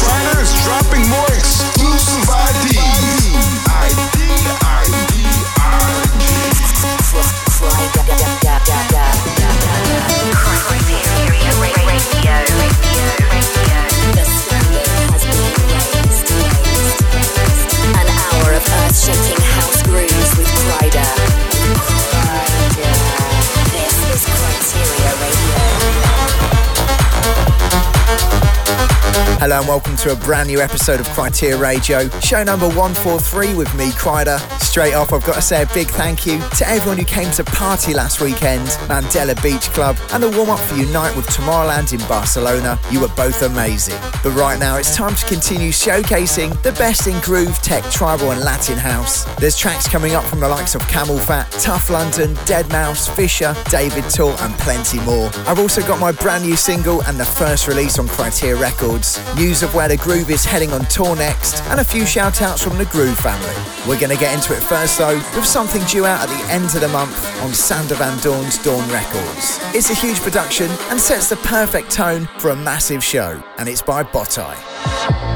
China is dropping more exclusive IDs. And welcome to a brand new episode of Kryteria Radio, show number 143 with me, Kryder. Straight off, I've got to say a big thank you to everyone who came to party last weekend, Mandela Beach Club, and the warm up for Unite with Tomorrowland in Barcelona. You were both amazing. But right now, it's time to continue showcasing the best in groove, tech, tribal, and Latin house. There's tracks coming up from the likes of CamelPhat, Tough London, deadmau5, Fisher, David Tort, and plenty more. I've also got my brand new single and the first release on Kryteria Records. News of where the Groove is heading on tour next, and a few shout outs from the Groove family. We're going to get into it first though, with something due out at the end of the month on Sander Van Doorn's Doorn Records. It's a huge production and sets the perfect tone for a massive show, and it's by Botai.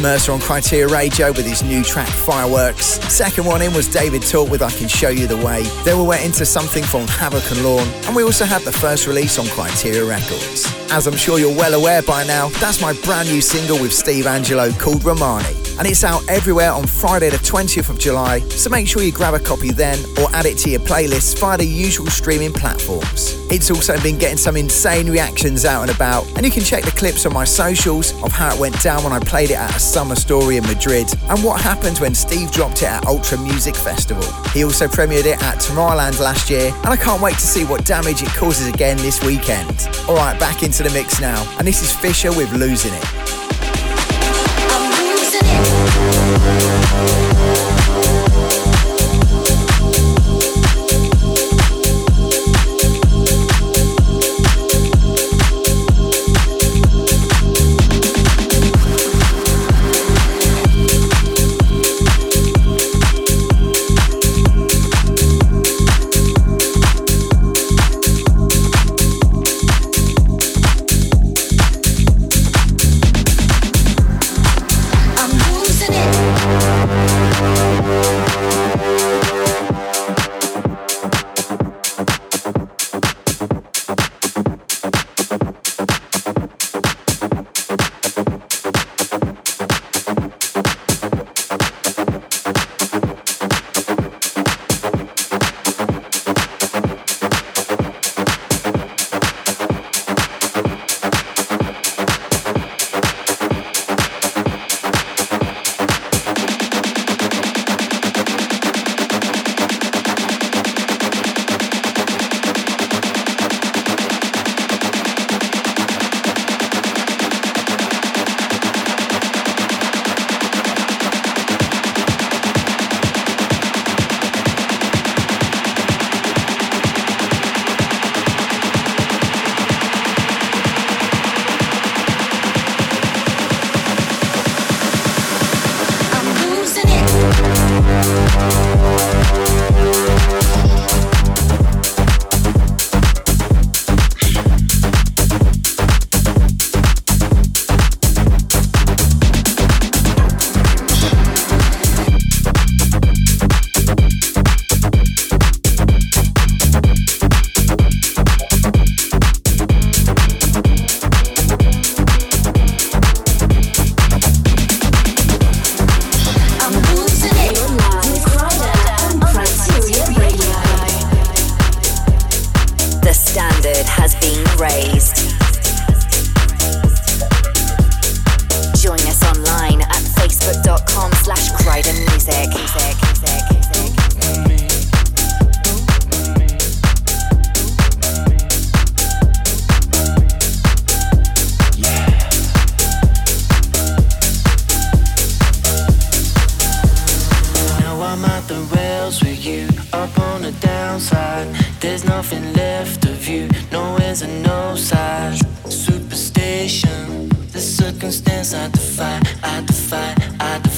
Mercer on Kryteria Radio with his new track Fireworks. Second one in was David Tort with I Can Show You the Way. Then we went into something from Havoc and Lawn, and we also had the first release on Kryteria Records. As I'm sure you're well aware by now, that's my brand new single with Steve Angello called Romani and it's out everywhere on Friday the 20th of July, so make sure you grab a copy then or add it to your playlist via the usual streaming platforms. It's also been getting some insane reactions out and about, and you can check the clips on my socials of how it went down when I played it at a summer story in Madrid and what happened when Steve dropped it at Ultra Music Festival. He also premiered it at Tomorrowland last year, and I can't wait to see what damage it causes again this weekend. Alright, back into the mix now, and this is Fisher with Losing It. Thank you. I defy, I defy, I defy.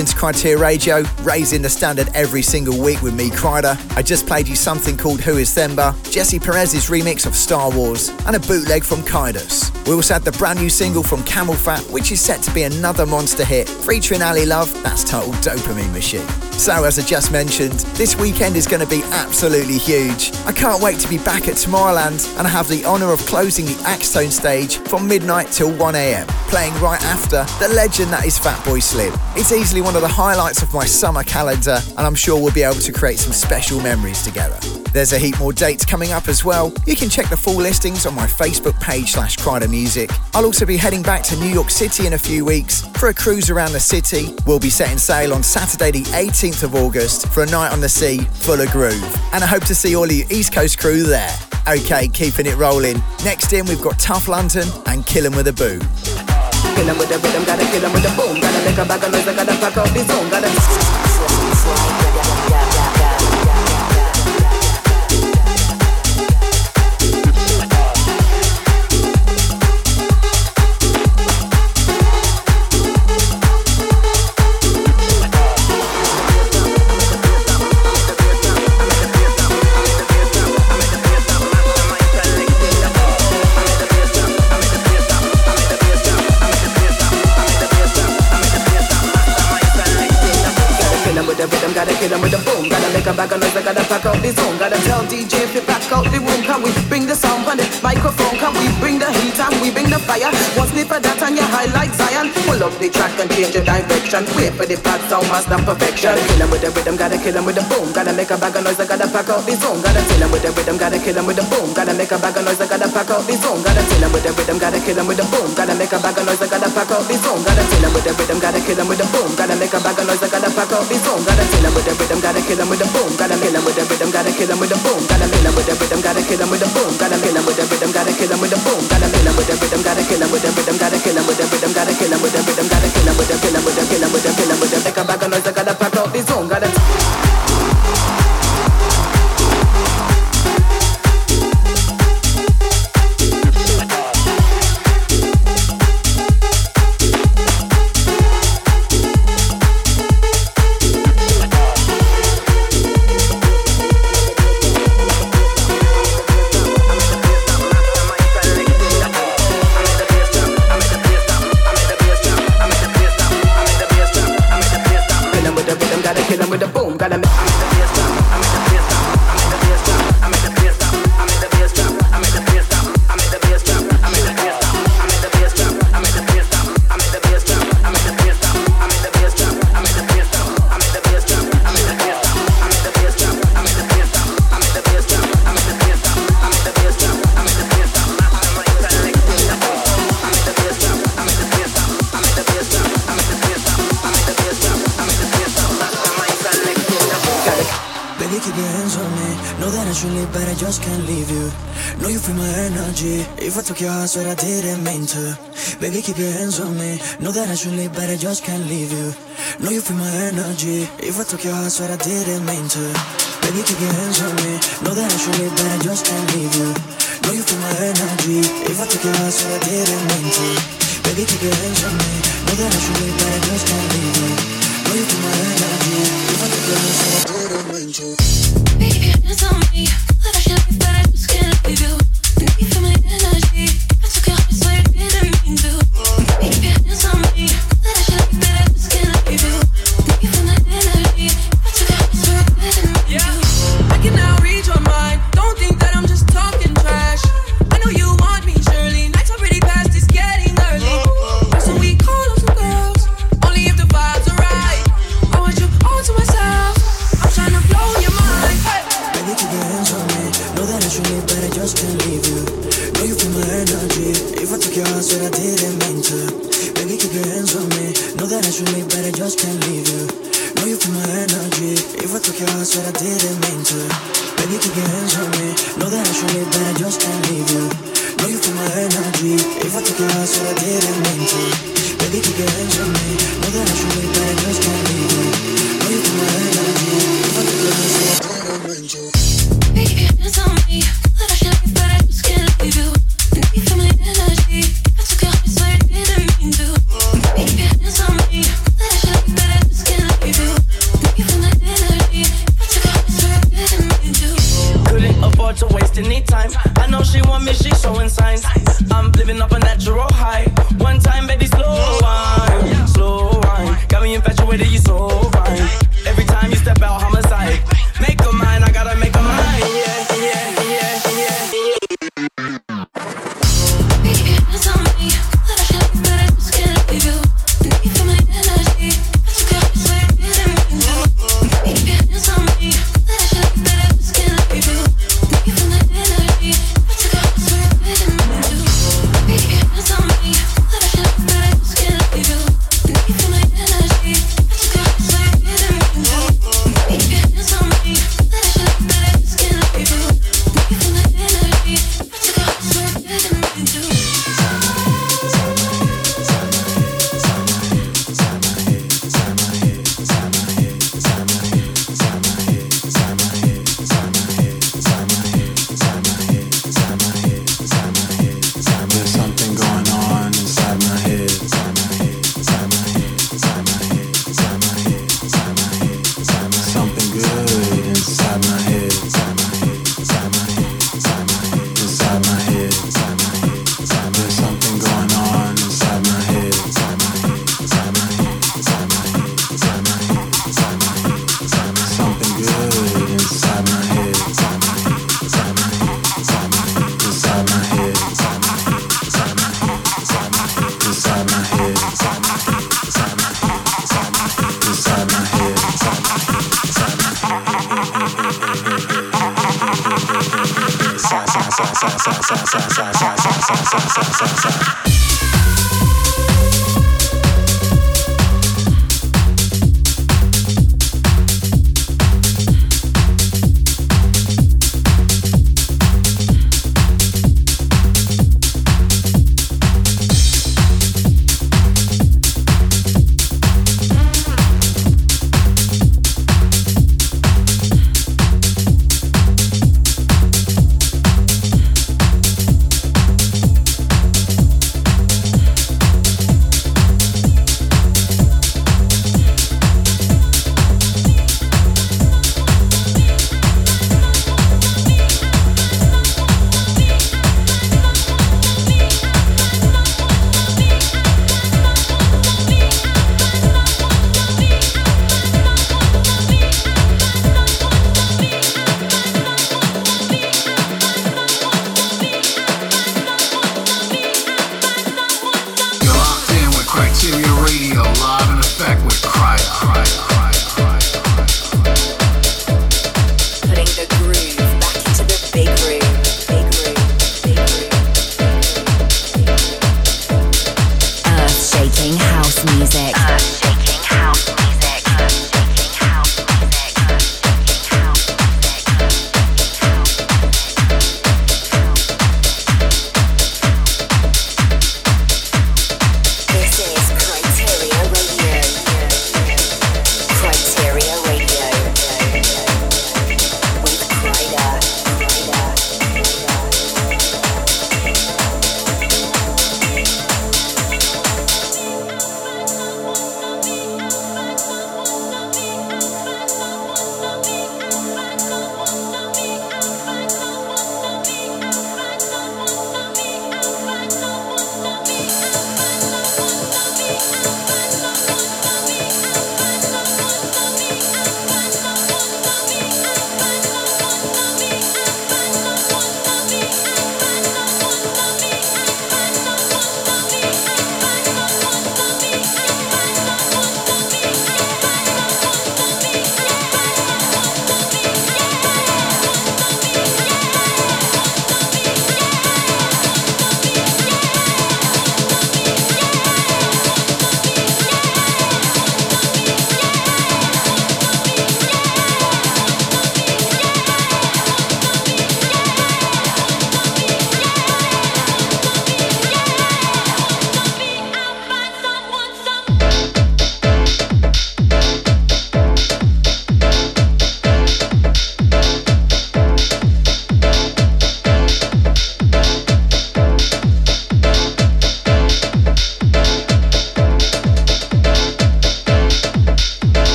Into Kryteria Radio, raising the standard every single week with me, Kryder. I just played you something called Who is Themba, Jesse Perez's remix of Star Wars, and a bootleg from Kaidos. We also had the brand new single from CamelPhat, which is set to be another monster hit, featuring Ali Love, that's titled Dopamine Machine. So, as I just mentioned, this weekend is going to be absolutely huge. I can't wait to be back at Tomorrowland, and have the honour of closing the Axtone stage from midnight till 1am, playing right after the legend that is Fatboy Slim. It's easily one of the highlights of my summer calendar, and I'm sure we'll be able to create some special memories together. There's a heap more dates coming up as well. You can check the full listings on my Facebook page slash Kryder Music. I'll also be heading back to New York City in a few weeks for a cruise around the city. We'll be setting sail on Saturday the 18th of August for a night on the sea full of groove. And I hope to see all of you East Coast crew there. Okay, keeping it rolling. Next in, we've got Tough London and Kill 'em with a Boom. Kill 'em with the rhythm, gotta kill 'em with the boom. Gotta make a bag of noise, I gotta pack out the zone. Gotta. Kill them with the boom. Gotta make a bag of noise, I gotta pack out the zone. Gotta tell DJ if you pack out the room. Can we bring the sound on the microphone? Can we bring the heat and we bring the fire? One snip of that and you highlight Zion. Pull up the track and change the direction. Wait for the pad sound, master perfection. Kill them with the rhythm, gotta kill them with the boom. Gotta make a bag of noise, I gotta pack out the zone. Gotta kill them with the rhythm, gotta kill them with the boom. Gotta make a bag of noise, I gotta pack out the zone. Gotta kill them with the rhythm, gotta kill them with the boom. Gotta make a bag of noise, I gotta pack out the zone. Gotta kill them with the rhythm, gotta kill them with the boom. Gotta make a bag of noise, I gotta pack out the zone. Gotta kill them with the rhythm, gotta kill 'em with the boom, gotta kill 'em with the rhythm, gotta kill 'em with the boom, gotta kill 'em with the rhythm, gotta kill 'em with the boom, gotta kill 'em with the rhythm, gotta kill 'em with the boom, gotta kill 'em with the rhythm, gotta kill 'em with the rhythm, gotta kill 'em with the rhythm, gotta kill 'em with the rhythm, gotta kill 'em with the kill 'em with the kill 'em with the kill 'em with the make a bag of noise, I gotta pack out the zone, gotta that's what I didn't mean to. Baby, keep your hands on me. Know that I should leave, but I just can't leave you. Know you feel my energy. If I took your heart, swear I didn't mean to. Baby, keep your hands on me. Know that I should leave, but I just can't leave you. Know you feel my energy. If I took your heart, swear I didn't mean to. Baby, keep your hands on me. Know that I should leave, but I just can't leave you. Know you feel my energy. If I took your heart, swear I didn't mean to. Baby, keep your hands on me. Know that I should leave, but I just can't leave you. that I should make, but I just can't leave you. Know you feel my energy. If I took your heart, said I didn't mean to. Baby, keep your hands on me. Know that I should leave, but I just can't leave you. Know you feel my energy. If I took your heart, said I didn't mean to. Baby, keep your hands on me. Know that I should leave, but I just can't leave you. Know you feel my energy. If I took your heart, said I didn't mean to. Baby, hands on me. 爽爽爽爽爽爽爽爽爽爽爽爽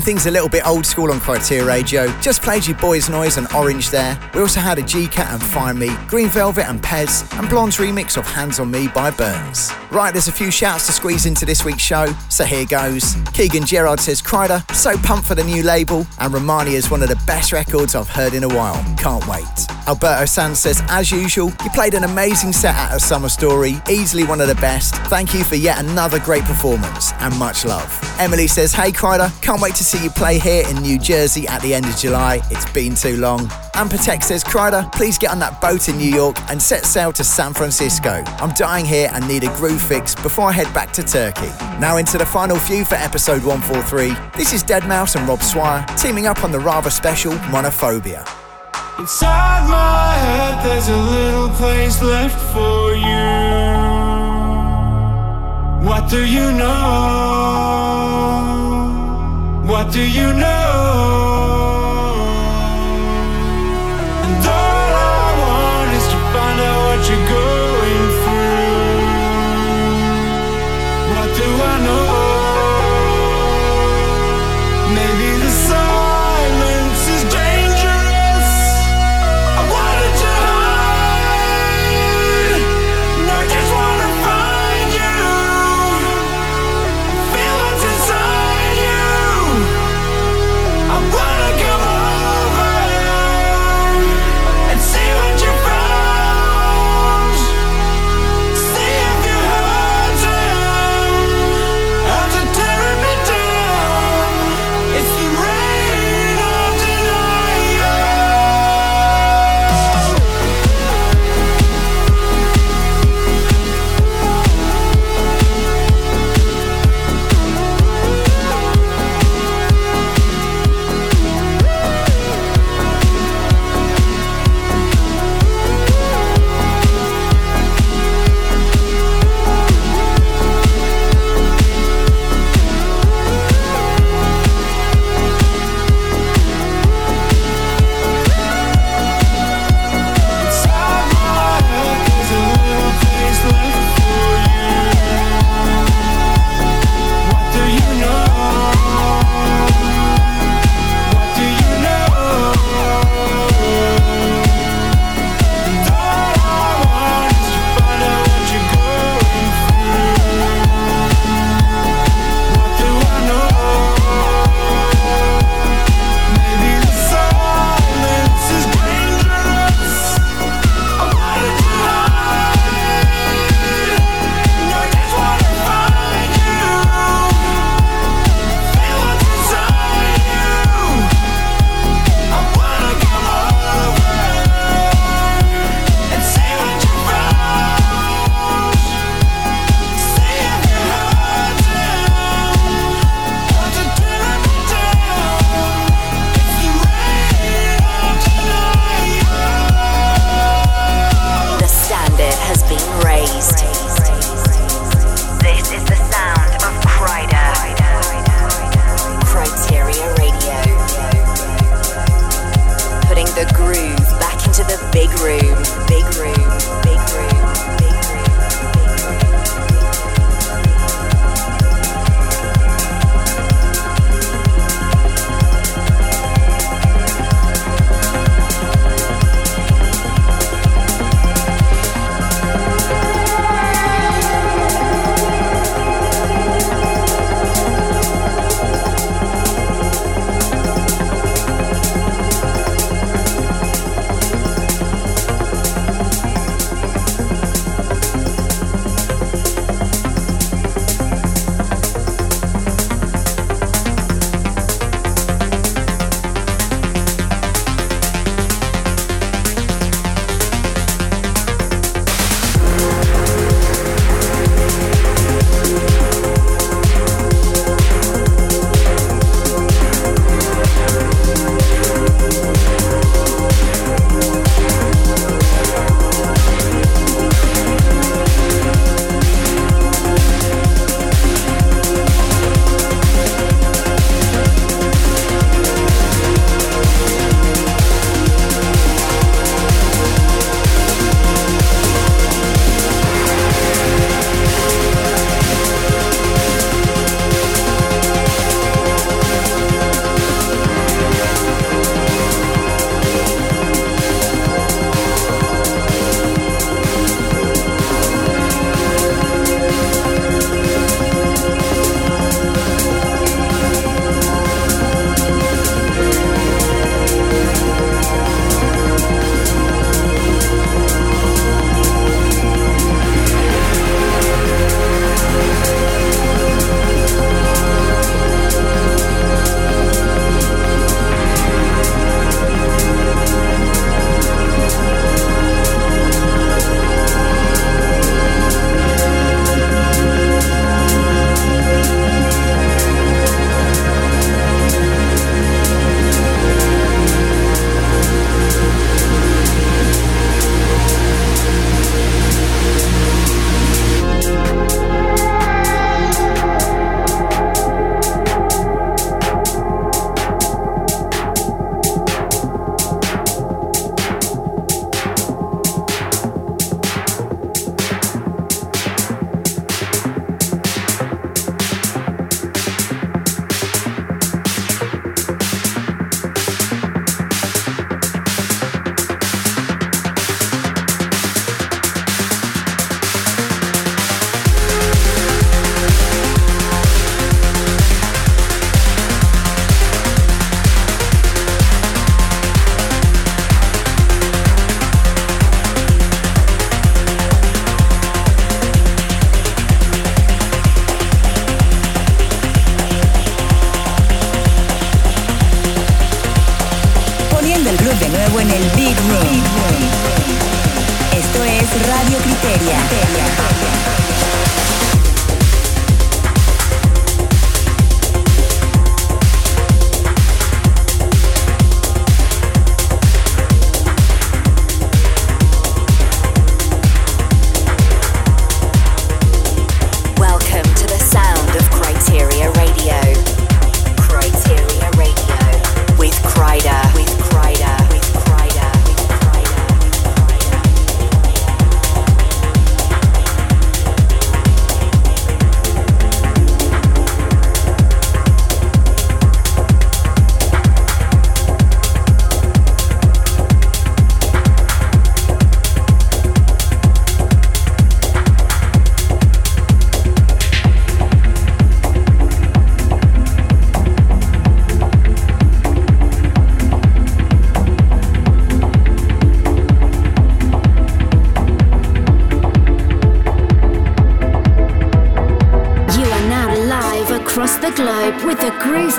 Things a little bit old school on Kryteria Radio. Just played you Boys Noize and Orange there. We also had a G-Cat and Find Me, Green Velvet and Pez, and Blonde's remix of Hands on Me by Burns. Right, there's a few shouts to squeeze into this week's show, so here goes. Keegan Gerard says, Kryder, so pumped for the new label, and Romani is one of the best records I've heard in a while. Can't wait. Alberto Sanz says, as usual, you played an amazing set at a summer story, easily one of the best. Thank you for yet another great performance, and much love. Emily says, hey Kryder, can't wait to see you play here in New Jersey at the end of July. It's been too long. And Patek says, Kryder, please get on that boat in New York and set sail to San Francisco. I'm dying here and need a groove fix before I head back to Turkey. Now into the final few for episode 143. This is deadmau5 and Rob Swire teaming up on the rather special Monophobia. Inside my head, there's a little place left for you. What do you know? What do you know?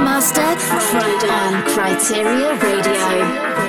The Groove Master on Kryteria Radio.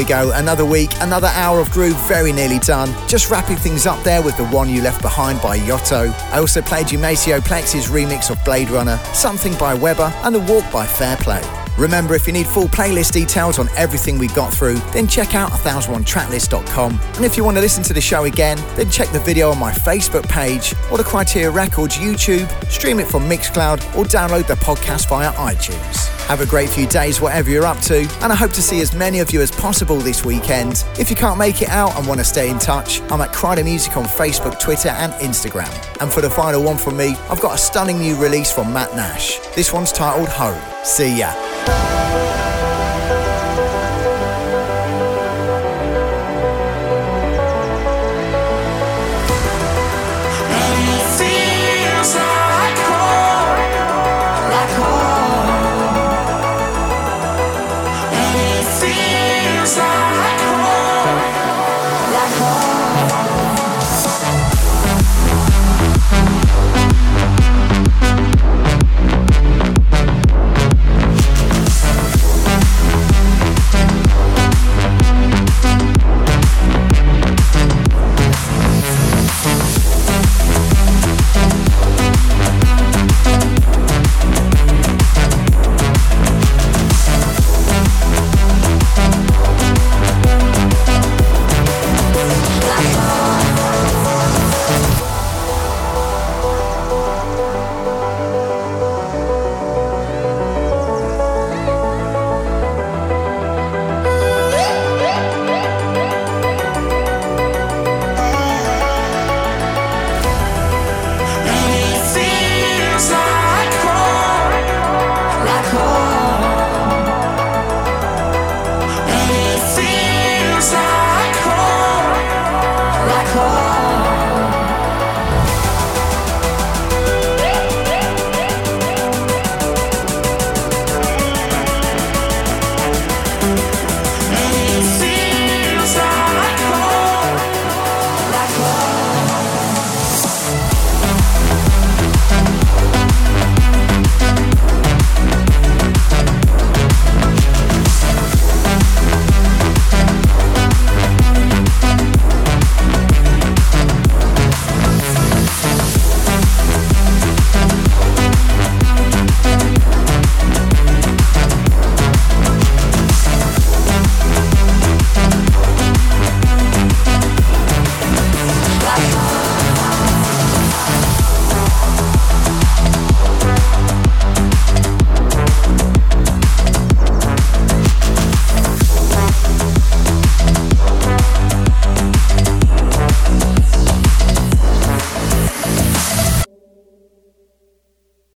We go, another week, another hour of groove, very nearly done. Just wrapping things up there with the one you left behind by Yotto. I also played you Maceo Plex's remix of Blade Runner, Something by Weber, and The Walk by Fairplay. Remember, if you need full playlist details on everything we got through, then check out 1001tracklist.com. And if you want to listen to the show again, then check the video on my Facebook page or the Kryteria Records YouTube, stream it from Mixcloud, or download the podcast via iTunes. Have a great few days, whatever you're up to, and I hope to see as many of you as possible this weekend. If you can't make it out and want to stay in touch, I'm at Kryder Music on Facebook, Twitter, and Instagram. And for the final one from me, I've got a stunning new release from Matt Nash. This one's titled Home. See ya.